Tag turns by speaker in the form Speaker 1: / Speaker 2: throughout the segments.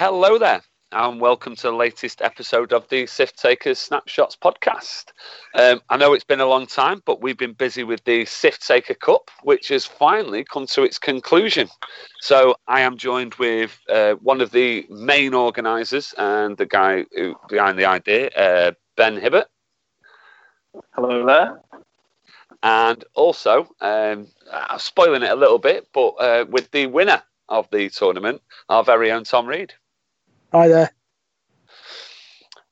Speaker 1: Hello there, and welcome to the latest episode of the Sith Takers Snapshots podcast. Um, I know it's been a long time, but we've been busy with the Sith Taker Cup, which has finally come to its conclusion. So I am joined with uh, one of the main organisers and the guy who, behind the idea, uh, Ben Hibbert.
Speaker 2: Hello there.
Speaker 1: And also, um, I'm spoiling it a little bit, but uh, with the winner of the tournament, our very own Tom Reed.
Speaker 3: Hi there.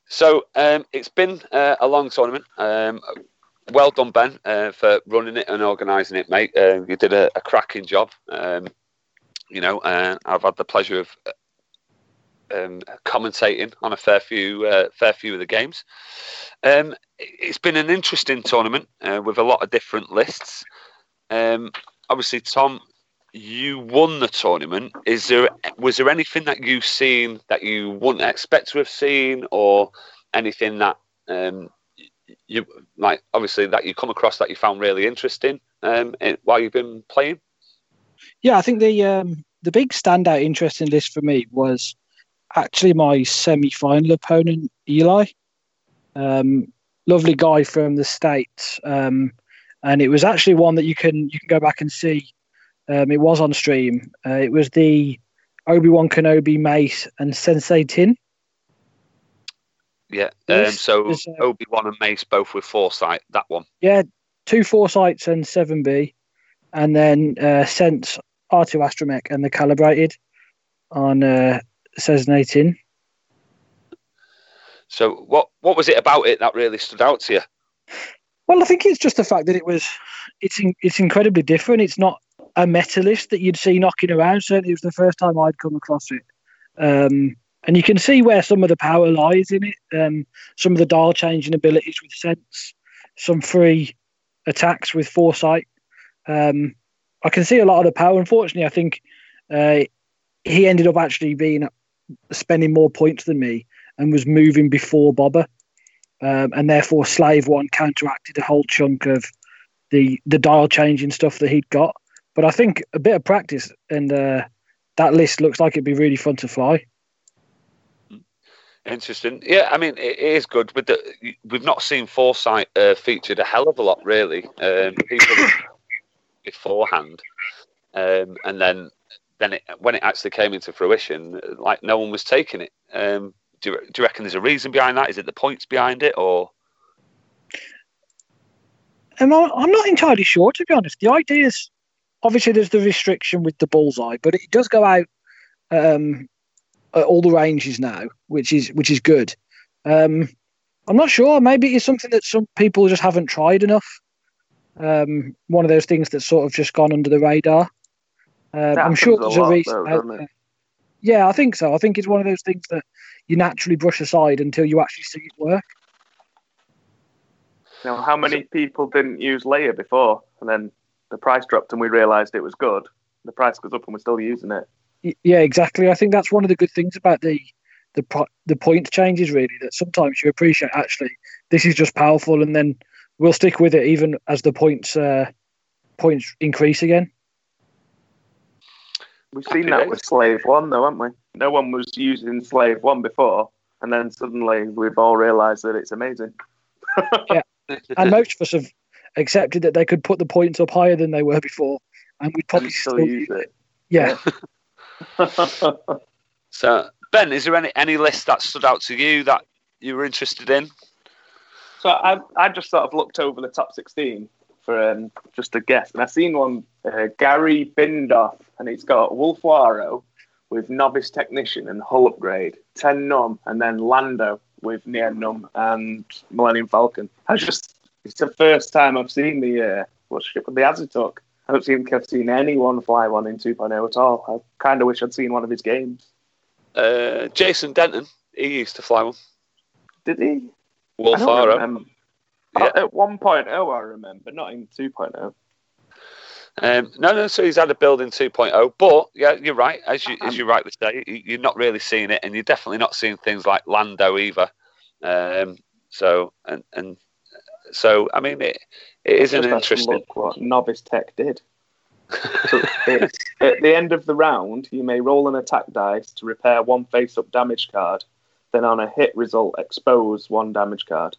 Speaker 1: So um, it's been uh, a long tournament. Um, well done, Ben, uh, for running it and organising it, mate. Uh, you did a, a cracking job. Um, you know, uh, I've had the pleasure of um, commentating on a fair few, uh, fair few of the games. Um, it's been an interesting tournament uh, with a lot of different lists. Obviously, Tom, you won the tournament. Is there was there anything that you've seen that you wouldn't expect to have seen, or anything that um, you like? Obviously, that you come across that you found really interesting um, while you've been playing.
Speaker 3: Yeah, I think the um, the big standout interesting list for me was actually my semi-final opponent, Eli. Um, lovely guy from the states, um, and it was actually one that you can you can go back and see um, it was on stream. Uh, it was the Obi Wan Kenobi Mace and Saesee Tiin.
Speaker 1: Yeah. Um, so uh, Obi Wan and Mace both with foresight. That one.
Speaker 3: Yeah, two foresights and seven B, and then uh, Sense R2 Astromech and the calibrated on uh, Saesee Tiin.
Speaker 1: So what what was it about it that really stood out to you?
Speaker 3: Well, I think it's just the fact that it was it's in, it's incredibly different. It's not a metalist that you'd see knocking around. Certainly, it was the first time I'd come across it. Um, and you can see where some of the power lies in it. Um, some of the dial changing abilities with sense, some free attacks with foresight. Um, I can see a lot of the power. Unfortunately, I think uh, he ended up actually being spending more points than me and was moving before Boba, um, and therefore Slave One counteracted a whole chunk of the the dial changing stuff that he'd got. But I think a bit of practice and uh, that list looks like it'd be really fun to fly.
Speaker 1: Interesting. Yeah, I mean, it is good. With the, we've not seen Foresight uh, featured a hell of a lot, really. Um, people beforehand, um, and then then it, when it actually came into fruition, like no one was taking it. Um, do, you, do you reckon there's a reason behind that? Is it the points behind it, or?
Speaker 3: I'm not, I'm not entirely sure, to be honest. The idea is obviously there's the restriction with the bullseye, but it does go out um, at all the ranges now, which is which is good. Um, I'm not sure. Maybe it's something that some people just haven't tried enough. Um, one of those things that's sort of just gone under the radar. Um, I'm sure there's a, a reason. Though, yeah, I think so. I think it's one of those things that you naturally brush aside until you actually see it work.
Speaker 2: Now, how many people didn't use layer before, and then the price dropped and we realised it was good, the price goes up and we're still using it.
Speaker 3: Yeah, exactly. I think that's one of the good things about the the the point changes. Really, that sometimes you appreciate actually this is just powerful, and then we'll stick with it even as the points uh, points increase again.
Speaker 2: We've seen that with Slave One, though, haven't we? No one was using Slave One before, and then suddenly we've all realised that it's amazing.
Speaker 3: yeah, and most of us have accepted that they could put the points up higher than they were before, and we'd probably still, still, use it. it. Yeah.
Speaker 1: so, Ben, is there any any list that stood out to you that you were interested in?
Speaker 2: So I I just sort of looked over the top sixteen for um, just a guess, and I seen one uh, Gary Bindoff, and it's got Wullffwarro with Novice Technician and Hull Upgrade, Tenn Numb, and then Lando with Nien Nunb and Millennium Falcon. I just it's the first time I've seen the uh, what's ship the Auzituck. I don't think I've seen anyone fly one in 2.0 at all. I kind of wish I'd seen one of his games.
Speaker 1: Uh, Jason Denton, he used to fly one.
Speaker 2: Did he?
Speaker 1: Wullffwarro.
Speaker 2: Yeah. At 1.0, I remember, not in 2.0.
Speaker 1: Um, no, no. So he's had a build in 2.0, but yeah, you're right. As you as you rightly say, you're not really seeing it, and you're definitely not seeing things like Lando either. Um, so and and so, I mean, it, it is an interesting.
Speaker 2: Look what Novice Tech did. It's, at the end of the round, you may roll an attack dice to repair one face-up damage card. Then, on a hit result, expose one damage card.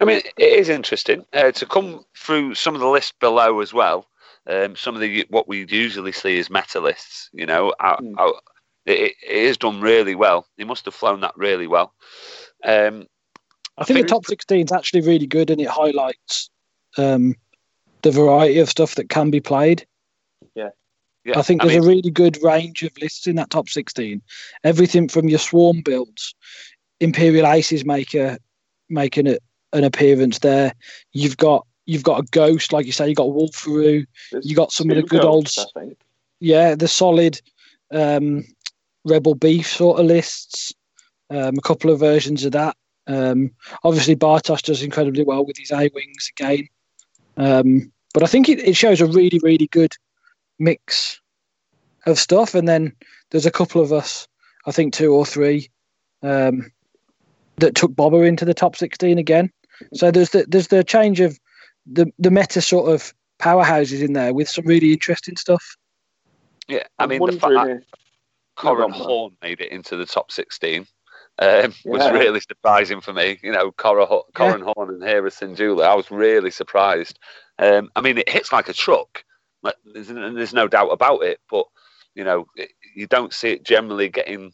Speaker 1: I mean, it is interesting uh, to come through some of the list below as well. Um, some of the what we usually see as meta lists, you know, out,
Speaker 2: Mm.
Speaker 1: out, it, it is done really well. He must have flown that really well. Um,
Speaker 3: I think the top 16 is actually really good and it highlights um, the variety of stuff that can be played.
Speaker 1: yeah,
Speaker 3: I think there's a really good range of lists in that top 16. Everything from your swarm builds, Imperial Aces make a, making a, an appearance there. You've got you've got a ghost, like you say, you've got
Speaker 2: Wullffwarro,
Speaker 3: you got some of the good old
Speaker 2: ghosts, I think.
Speaker 3: yeah, the solid um, Rebel Beef sort of lists. Um, a couple of versions of that. Um, obviously, Bartosz does incredibly well with his A wings again. Um, but I think it, it shows a really, really good mix of stuff. And then there's a couple of us, I think two or three, um, that took Boba into the top 16 again. So there's the there's the change of the the meta sort of powerhouses in there with some really interesting stuff.
Speaker 1: yeah. I mean, the fact
Speaker 2: wondering
Speaker 1: that
Speaker 2: Corran
Speaker 1: Horn made it into the top 16 um, was really surprising for me. You know, Cora, Corran Horn and Harrison Julie. I was really surprised. Um, I mean, it hits like a truck. Like, there's, there's no doubt about it. But you know, it, you don't see it generally getting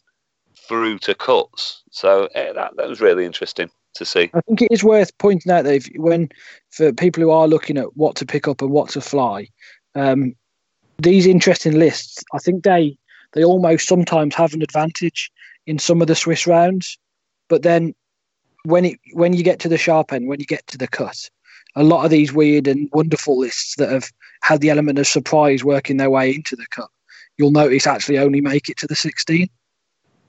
Speaker 1: through to cuts. So eh, that that was really interesting to see.
Speaker 3: I think it is worth pointing out that if, when for people who are looking at what to pick up and what to fly, um, these interesting lists, I think they they almost sometimes have an advantage in some of the Swiss rounds, but then when it when you get to the sharp end, when you get to the cut, a lot of these weird and wonderful lists that have had the element of surprise working their way into the cut, you'll notice actually only make it to the 16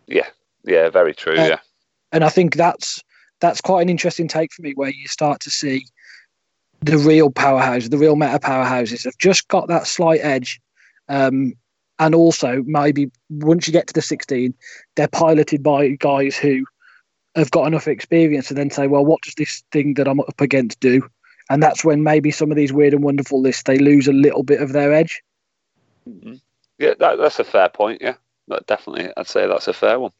Speaker 1: Yeah, yeah, very true.
Speaker 3: Uh,
Speaker 1: yeah,
Speaker 3: and I think that's that's quite an interesting take for me, where you start to see the real powerhouses, the real meta powerhouses, have just got that slight edge, um, and also maybe once you get to the 16, they're piloted by guys who have got enough experience to then say, well, what does this thing that I'm up against do? And that's when maybe some of these weird and wonderful lists they lose a little bit of their edge. Mm-hmm.
Speaker 1: yeah, that, that's a fair point. Yeah, but definitely, I'd say that's a fair one.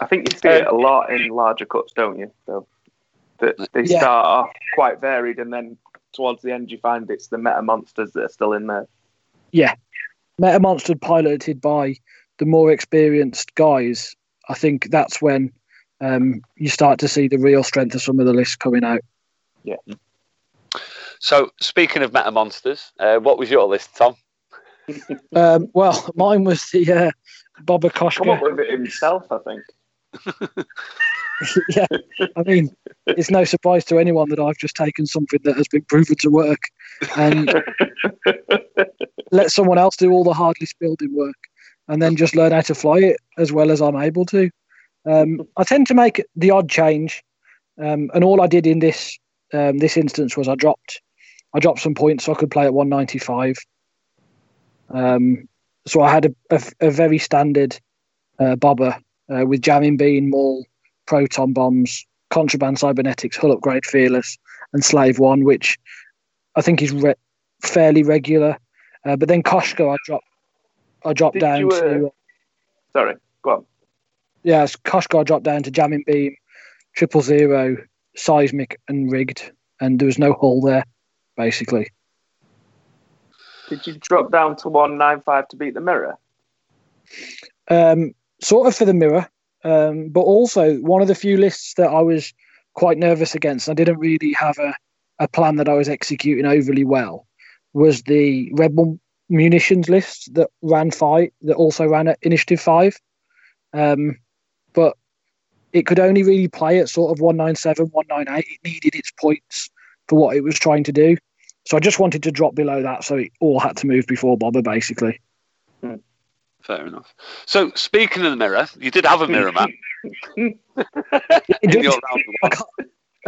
Speaker 2: I think you see it a lot in larger cuts, don't you? So that they
Speaker 3: Yeah.
Speaker 2: start off quite varied, and then towards the end, you find it's the meta monsters that are still in there.
Speaker 3: Meta Monster piloted by the more experienced guys, I think that's when um, you start to see the real strength of some of the lists coming out. Yeah.
Speaker 1: So, speaking of meta monsters, uh, what was your list, Tom?
Speaker 3: Um, well, mine was the uh, Boba
Speaker 2: Come up with it himself, I think.
Speaker 3: yeah, I mean, it's no surprise to anyone that I've just taken something that has been proven to work and let someone else do all the hard list building work and then just learn how to fly it as well as I'm able to. Um, I tend to make the odd change, um, and all I did in this um, this instance was I dropped I dropped some points so I could play at 195. Um, so I had a, a, a very standard uh, boba uh, with jamming beam, maul, proton bombs, contraband cybernetics, hull upgrade, fearless, and slave one, which I think is re- fairly regular. Uh, but then Koshka, I dropped I dropped
Speaker 2: Did
Speaker 3: down
Speaker 2: you, uh,
Speaker 3: to
Speaker 2: Sorry, go on.
Speaker 3: yeah, Koshka I dropped down to jamming beam, triple zero, seismic, and rigged, and there was no hull there, basically.
Speaker 2: Did you drop down to 195 to beat the mirror?
Speaker 3: um, sort of for the mirror, um, but also one of the few lists that I was quite nervous against. I didn't really have a, a plan that I was executing overly well. Was the Rebel munitions list that ran five that also ran at Initiative Five, um, but it could only really play at sort of 197, 198. It needed its points for what it was trying to do. So I just wanted to drop below that, so it all had to move before Boba, basically.
Speaker 1: Fair enough. So, speaking of the mirror, you did have a mirror man in your round
Speaker 3: I,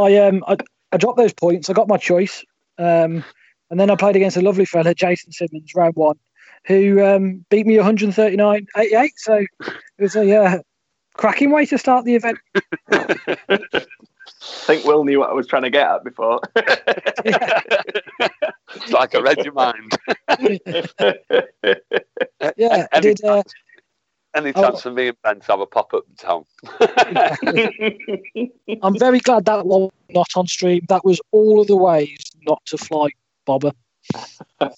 Speaker 3: I um I, I dropped those points. I got my choice, um, and then I played against a lovely fella, Jason Simmons, round one, who um, beat me 139.88. So it was a uh, cracking way to start the event.
Speaker 2: think Will knew what I was trying to get at before.
Speaker 1: it's like I read your mind.
Speaker 3: yeah,
Speaker 1: Any
Speaker 3: did. Uh,
Speaker 1: Any
Speaker 3: Oh.
Speaker 1: chance for me and Ben to have a pop up in town?
Speaker 3: I'm very glad that was not on stream. That was all of the ways not to fly Boba.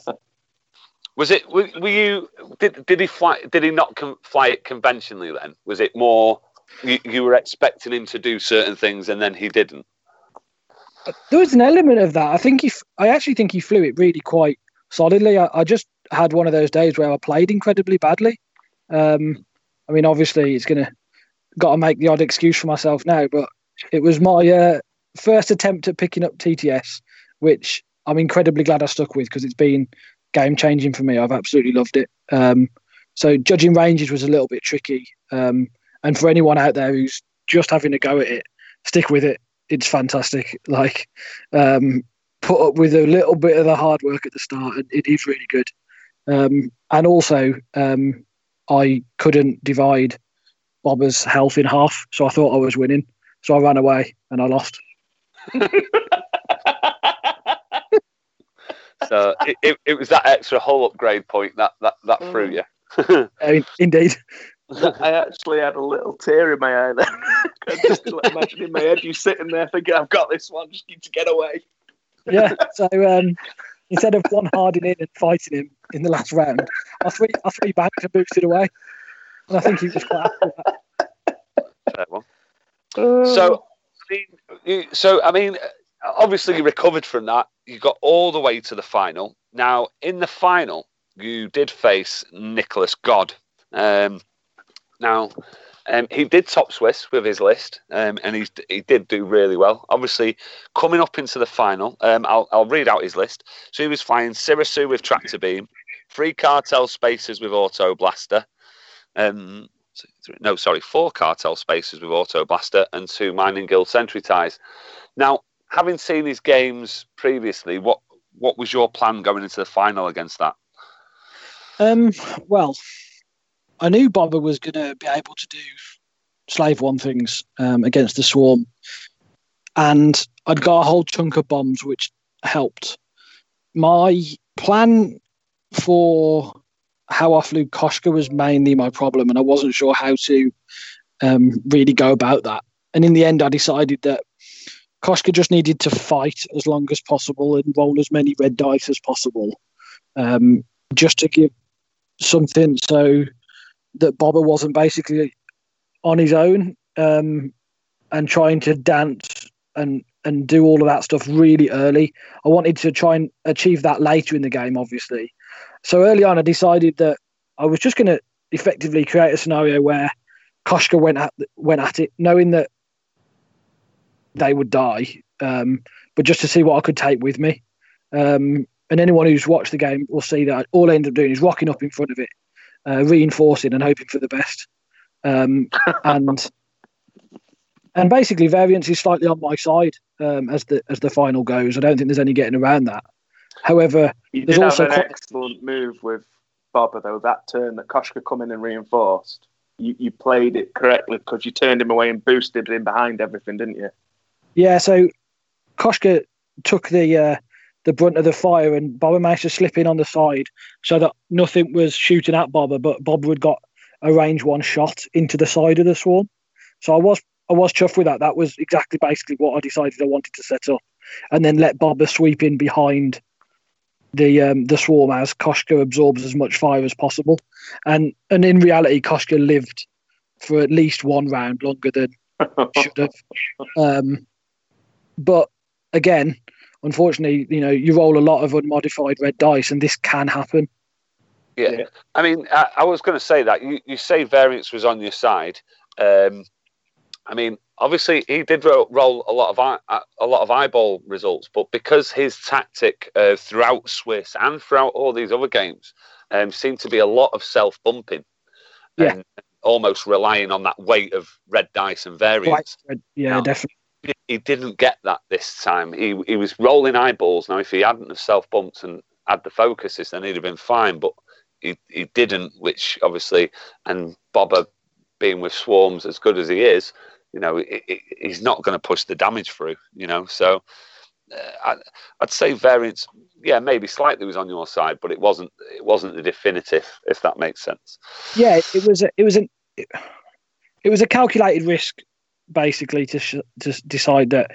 Speaker 1: Was it? Were, were you? Did did he fly? Did he not com- fly it conventionally? Then was it more? You, you were expecting him to do certain things and then he didn't.
Speaker 3: There was an element of that. I think he. I actually think he flew it really quite solidly. I, I just had one of those days where I played incredibly badly. Um, I mean, obviously, it's gonna got to make the odd excuse for myself now, but it was my uh, first attempt at picking up TTS, which I'm incredibly glad I stuck with because it's been game changing for me. I've absolutely loved it. Um, so judging ranges was a little bit tricky, um, and for anyone out there who's just having a go at it, stick with it. It's fantastic. Like, um, put up with a little bit of the hard work at the start, and it is really good. Um, and also, um, I couldn't divide Boba's health in half, so I thought I was winning. So I ran away and I lost.
Speaker 1: So it, it, it was that extra whole upgrade point that that, that threw you.
Speaker 3: Uh, indeed.
Speaker 2: I actually had a little tear in my eye then. Just like, imagine in my head you sitting there thinking, I've got this one, just need to get away.
Speaker 3: Yeah. So um, instead of one harding in and fighting him in the last round, I three I three banked and boosted away. And I think he was quite happy with that.
Speaker 1: Fair one. So, I mean, you- so I mean, obviously you recovered from that. You got all the way to the final. Now, in the final, you did face Nicholas God. Um, now, um, he did top Swiss with his list, um, and he's, he did do really well. Obviously, coming up into the final, um, I'll, I'll read out his list. So he was flying Serissu with tractor beam, three cartel spacers with auto blaster, um, no, sorry, four cartel spacers with auto blaster, and two mining guild sentry ties. Now, having seen his games previously, what what was your plan going into the final against that?
Speaker 3: Um, well, I knew Boba was going to be able to do slave one things um, against the swarm, and I'd got a whole chunk of bombs, which helped. My plan for how I flew Koshka was mainly my problem, and I wasn't sure how to um, really go about that. And in the end, I decided that Koshka just needed to fight as long as possible and roll as many red dice as possible, um, just to give something so that Boba wasn't basically on his own um, and trying to dance and and do all of that stuff really early. I wanted to try and achieve that later in the game, obviously. So early on, I decided that I was just going to effectively create a scenario where Koshka went at went at it, knowing that they would die, um, but just to see what I could take with me. Um, and anyone who's watched the game will see that all I ended up doing is rocking up in front of it, uh, reinforcing and hoping for the best. Um, and and basically, variance is slightly on my side um, as the as the final goes. I don't think there's any getting around that. However,
Speaker 2: You
Speaker 3: There's also
Speaker 2: an
Speaker 3: quite-
Speaker 2: excellent move with Boba, though, that turn that Koshka come in and reinforced. You, you played it correctly because you turned him away and boosted him behind everything, didn't you?
Speaker 3: yeah. So Koshka took the uh, the brunt of the fire, and Boba managed to slip in on the side so that nothing was shooting at Boba, but Boba had got a range one shot into the side of the swarm. So I was I was chuffed with that. That was exactly basically what I decided I wanted to set up, and then let Boba sweep in behind the um, the swarm as Koshka absorbs as much fire as possible. And and in reality, Koshka lived for at least one round longer than should have. Um, but again, unfortunately, you know, you roll a lot of unmodified red dice, and this can happen.
Speaker 1: Yeah.
Speaker 2: Yeah.
Speaker 1: I mean, I, I was going to say that you, you say variance was on your side. Um, I mean, obviously he did roll, roll a lot of eye, a lot of eyeball results, but because his tactic uh, throughout Swiss and throughout all these other games um, seemed to be a lot of self bumping,
Speaker 3: Yeah.
Speaker 1: and almost relying on that weight of red dice and variance.
Speaker 3: Red- yeah,
Speaker 1: No.
Speaker 3: definitely.
Speaker 1: He didn't get that this time. He he was rolling eyeballs. Now, if he hadn't have self bumped and had the focuses, then he'd have been fine. But he he didn't, which obviously, and Boba being with swarms as good as he is, you know, it, it, he's not going to push the damage through. You know, so uh, I, would say variance, yeah, maybe slightly was on your side, but it wasn't. It wasn't the definitive, if that makes sense.
Speaker 3: Yeah, it was. A, it was an. It, it was a calculated risk, basically, to sh- to decide that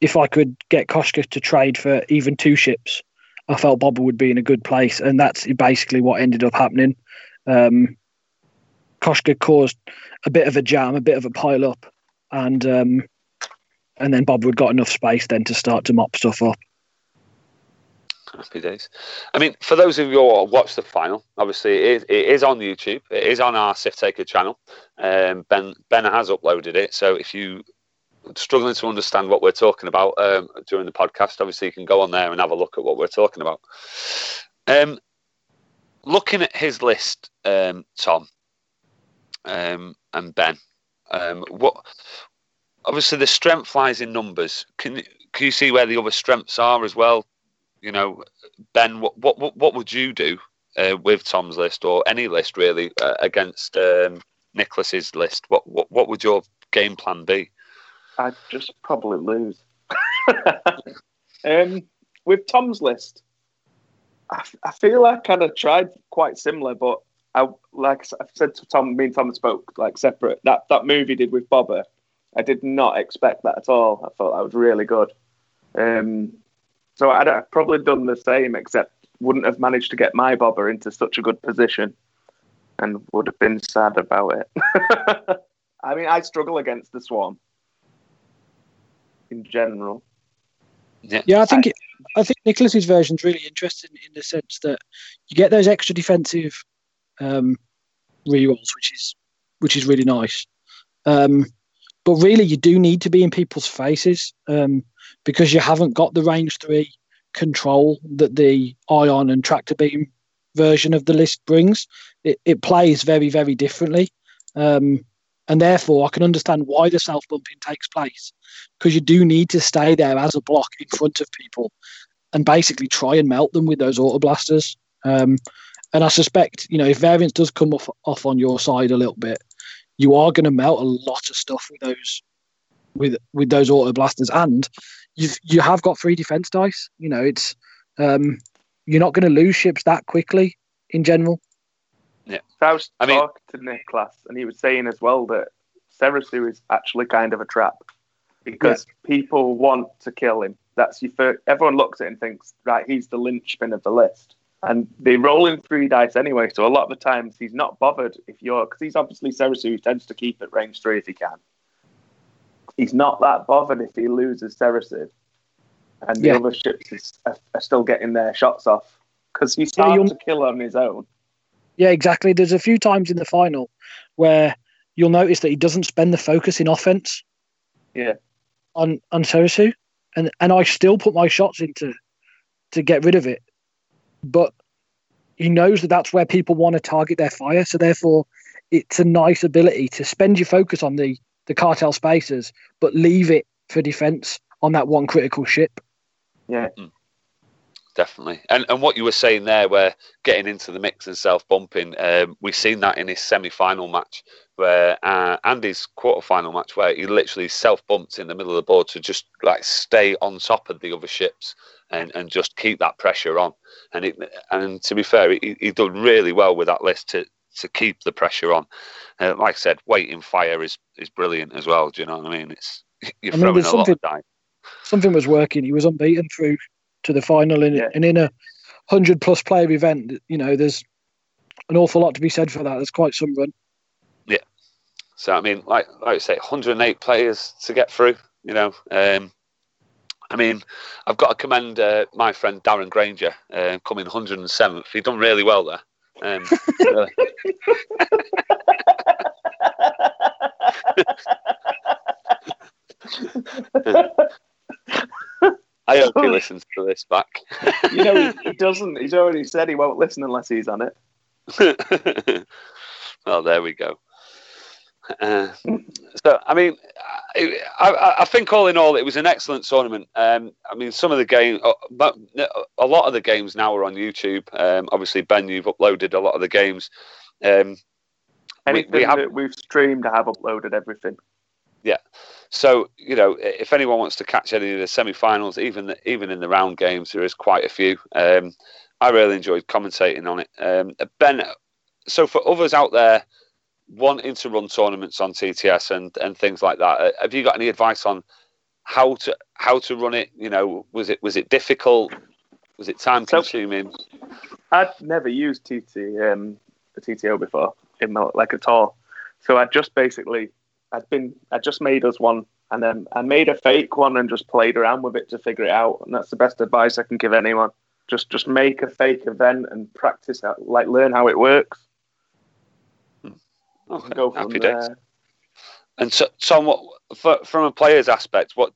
Speaker 3: if I could get Koshka to trade for even two ships, I felt Bobber would be in a good place, and that's basically what ended up happening. Um, Koshka caused a bit of a jam, a bit of a pile up, and um, and then Bob would got enough space then to start to mop stuff up.
Speaker 1: Happy days. I mean, for those of you who watched the final, obviously it is, it is on YouTube. It is on our Sith Taker channel. Um, ben Ben has uploaded it, so if you struggling to understand what we're talking about um, during the podcast, obviously you can go on there and have a look at what we're talking about. Um, looking at his list, um, Tom um, and Ben, um, what obviously the strength lies in numbers. Can can you see where the other strengths are as well? You know, Ben, what what what would you do uh, with Tom's list or any list really uh, against um, Nicholas's list? What, what what would your game plan be?
Speaker 2: I'd just probably lose. um, with Tom's list, I, feel I kind of tried quite similar, but I like I said to Tom, me and Tom spoke like separate. That that movie did with Boba, I did not expect that at all. I thought that was really good. Um, so I'd have probably done the same, except wouldn't have managed to get my Boba into such a good position, and would have been sad about it. I mean, I struggle against the Swarm in general.
Speaker 3: Yeah, yeah I think it, I think Nicholas's version is really interesting in the sense that you get those extra defensive um, rerolls, which is which is really nice. Um, but really, you do need to be in people's faces um, because you haven't got the range three control that the ion and tractor beam version of the list brings. It, it plays very, very differently. Um, and therefore, I can understand why the self bumping takes place because you do need to stay there as a block in front of people and basically try and melt them with those auto blasters. Um, and I suspect, you know, if variance does come off off on your side a little bit, you are going to melt a lot of stuff with those with with those auto blasters, and you've you have got three defense dice. You know, it's um, you're not going to lose ships that quickly in general.
Speaker 2: Yeah, so I was I mean, talking to Nicholas, and he was saying as well that Serissu is actually kind of a trap because yeah. people want to kill him. That's your first, everyone looks at it and thinks, right, he's the linchpin of the list and they roll in three dice anyway. So a lot of the times he's not bothered if you're because he's obviously Serissu who tends to keep at range three if he can. He's not that bothered if he loses Serissu, and the yeah. other ships is, are, are, still getting their shots off because he's hard yeah, to kill on his own.
Speaker 3: Yeah, exactly. There's a few times in the final where you'll notice that he doesn't spend the focus in offense.
Speaker 2: Yeah.
Speaker 3: On on Serissu, and and I still put my shots into to get rid of it but he knows that that's where people want to target their fire. So therefore, it's a nice ability to spend your focus on the the cartel spacers, but leave it for defense on that one critical ship.
Speaker 2: Yeah. Mm.
Speaker 1: Definitely, and and what you were saying there, where getting into the mix and self bumping, um, we've seen that in his semi final match, where uh, Andy's quarter final match, where he literally self bumped in the middle of the board to just like stay on top of the other ships and, and just keep that pressure on. And it, and to be fair, he, he done really well with that list to to keep the pressure on. Uh, like I said, waiting fire is is brilliant as well. Do you know what I mean? It's you're I mean, throwing a lot of dice.
Speaker 3: Something was working. He was unbeaten through to the final, and, yeah. and in a hundred plus player event, you know, there's an awful lot to be said for that. There's quite some run.
Speaker 1: So I mean, like like I say, 108 players to get through. You know, um, I mean, I've got to commend uh, my friend Darren Granger uh, coming 107th. He done really well there. Um, I hope he listens to this back.
Speaker 2: you know, he, he doesn't. He's already said he won't listen unless he's on it.
Speaker 1: well, there we go. Uh, so, I mean, I, I, think all in all, it was an excellent tournament. Um, I mean, some of the games, uh, a lot of the games now are on YouTube. Um, obviously, Ben, you've uploaded a lot of the games. Um,
Speaker 2: Anything we, we have, that we've streamed, I have uploaded everything.
Speaker 1: Yeah. So you know, if anyone wants to catch any of the semi-finals, even the, even in the round games, there is quite a few. Um, I really enjoyed commentating on it. Um, ben, so for others out there wanting to run tournaments on TTS and, and things like that, uh, have you got any advice on how to how to run it? You know, was it was it difficult? Was it time consuming?
Speaker 2: I'd never used TT um, a TTO before in my, like at all. So I just basically I'd been I just made us one and then I made a fake one and just played around with it to figure it out. And that's the best advice I can give anyone. Just just make a fake event and practice out, like learn how it works.
Speaker 1: Okay. Go from Happy there. Days. And so, Tom, what, for, from a player's aspect, what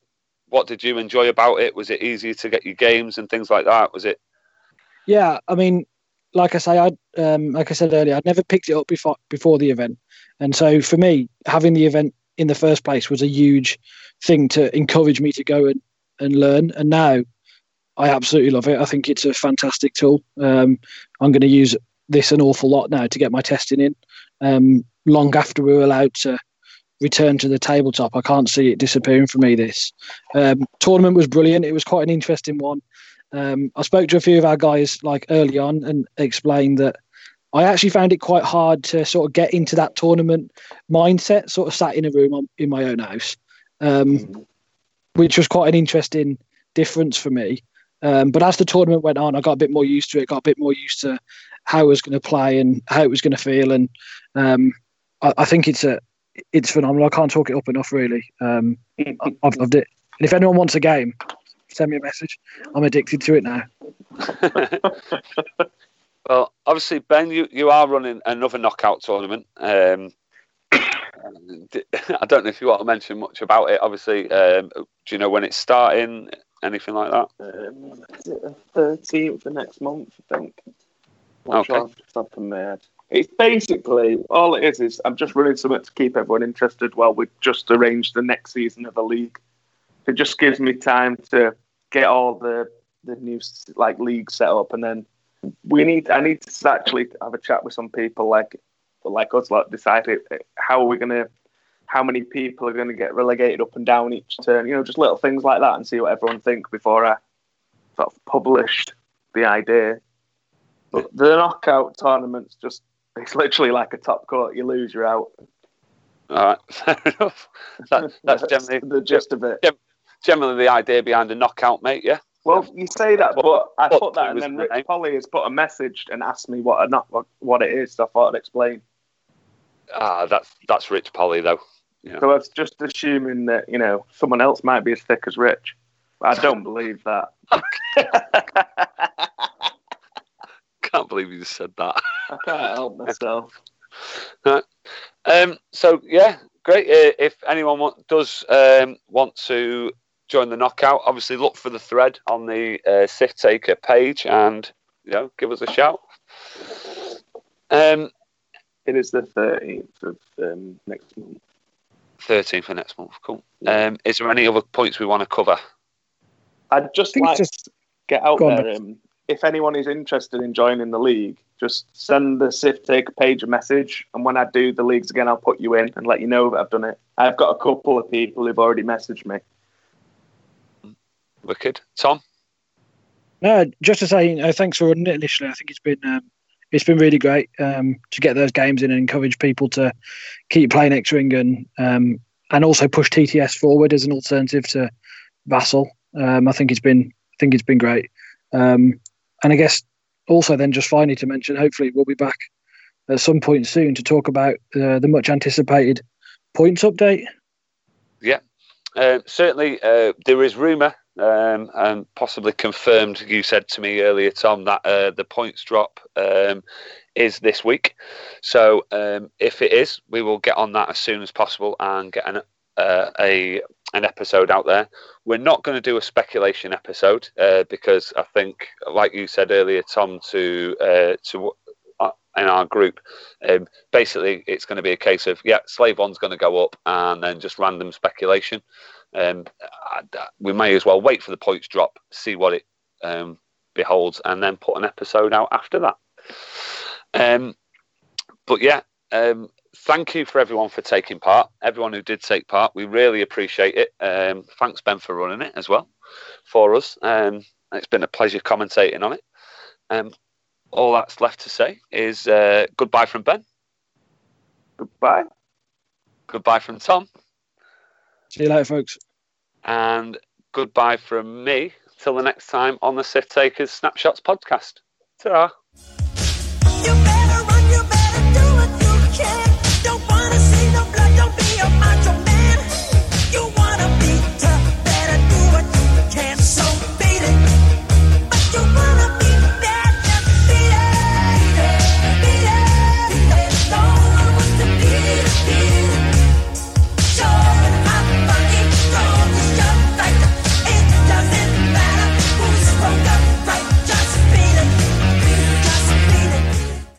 Speaker 1: what did you enjoy about it? Was it easy to get your games and things like that? Was it?
Speaker 3: Yeah, I mean, like I say, I um, like I said earlier, I'd never picked it up before before the event, and so for me, having the event in the first place was a huge thing to encourage me to go and, and learn. And now I absolutely love it. I think it's a fantastic tool. Um, I'm going to use this an awful lot now to get my testing in. Um, long after we were allowed to return to the tabletop, I can't see it disappearing for me. This um, tournament was brilliant. It was quite an interesting one. Um, I spoke to a few of our guys like early on and explained that I actually found it quite hard to sort of get into that tournament mindset. Sort of sat in a room in my own house, um, which was quite an interesting difference for me. Um, but as the tournament went on, I got a bit more used to it. Got a bit more used to how it was going to play and how it was going to feel. And um, I, I, think it's a it's phenomenal. I can't talk it up enough. Really, um, I've loved it. And if anyone wants a game, send me a message. I'm addicted to it now.
Speaker 1: well, obviously, Ben, you, you are running another knockout tournament. Um, I don't know if you want to mention much about it. Obviously, um, do you know when it's starting? Anything like that?
Speaker 2: Um, thirteenth of next month, I think. Not okay. Of my. It's basically all it is is I'm just running something to keep everyone interested while we just arrange the next season of the league. It just gives me time to get all the the new like league set up, and then we need I need to actually have a chat with some people like like us like decide how are we going to how many people are going to get relegated up and down each turn. You know, just little things like that, and see what everyone think before I sort of published the idea. But the knockout tournaments just it's literally like a top court. You lose, you're out.
Speaker 1: All right, fair enough. That, that's, generally
Speaker 2: the gist of it.
Speaker 1: Generally, the idea behind a knockout, mate. Yeah.
Speaker 2: Well, you say that, but I put that, and then Rick Polly has put a message and asked me what a not what it is. So I thought I'd explain.
Speaker 1: Ah, that's that's Rich Polly though.
Speaker 2: Yeah. So I was just assuming that you know someone else might be as thick as Rich. I don't believe that.
Speaker 1: can't believe you just said that.
Speaker 2: I can't help myself.
Speaker 1: um, so yeah, great. Uh, if anyone want, does um, want to join the knockout, obviously look for the thread on the uh, Sith Taker page and you know give us a shout. Um,
Speaker 2: it is the thirteenth of um, next month.
Speaker 1: Thirteenth of next month. Cool. Um, is there any other points we want to cover?
Speaker 2: I'd just like just get out there. Um, if anyone is interested in joining the league, just send the Sith Taker page a message, and when I do the leagues again, I'll put you in and let you know that I've done it. I've got a couple of people who've already messaged me.
Speaker 1: Wicked, Tom.
Speaker 3: No, just to say, you know, thanks for running it initially. I think it's been um, it's been really great um, to get those games in and encourage people to keep playing X-Wing and um, and also push TTS forward as an alternative to Vassal. Um, I think it's been I think it's been great. Um, and I guess also then just finally to mention, hopefully we'll be back at some point soon to talk about uh, the much anticipated points update.
Speaker 1: Yeah, uh, certainly uh, there is rumour um, and possibly confirmed. You said to me earlier, Tom, that uh, the points drop um, is this week. So um, if it is, we will get on that as soon as possible and get an, uh, a an episode out there. We're not going to do a speculation episode uh, because I think, like you said earlier, Tom, to uh, to uh, in our group, um, basically it's going to be a case of yeah, Slave One's going to go up, and then just random speculation. Um, we may as well wait for the points drop, see what it um, beholds, and then put an episode out after that. Um, but yeah, um, thank you for everyone for taking part. Everyone who did take part, we really appreciate it. Um, thanks, Ben, for running it as well for us. Um, it's been a pleasure commentating on it. Um, all that's left to say is uh, goodbye from Ben.
Speaker 2: Goodbye.
Speaker 1: Goodbye from Tom.
Speaker 3: See you later, folks.
Speaker 1: And goodbye from me till the next time on the Sith Takers Snapshots podcast. ta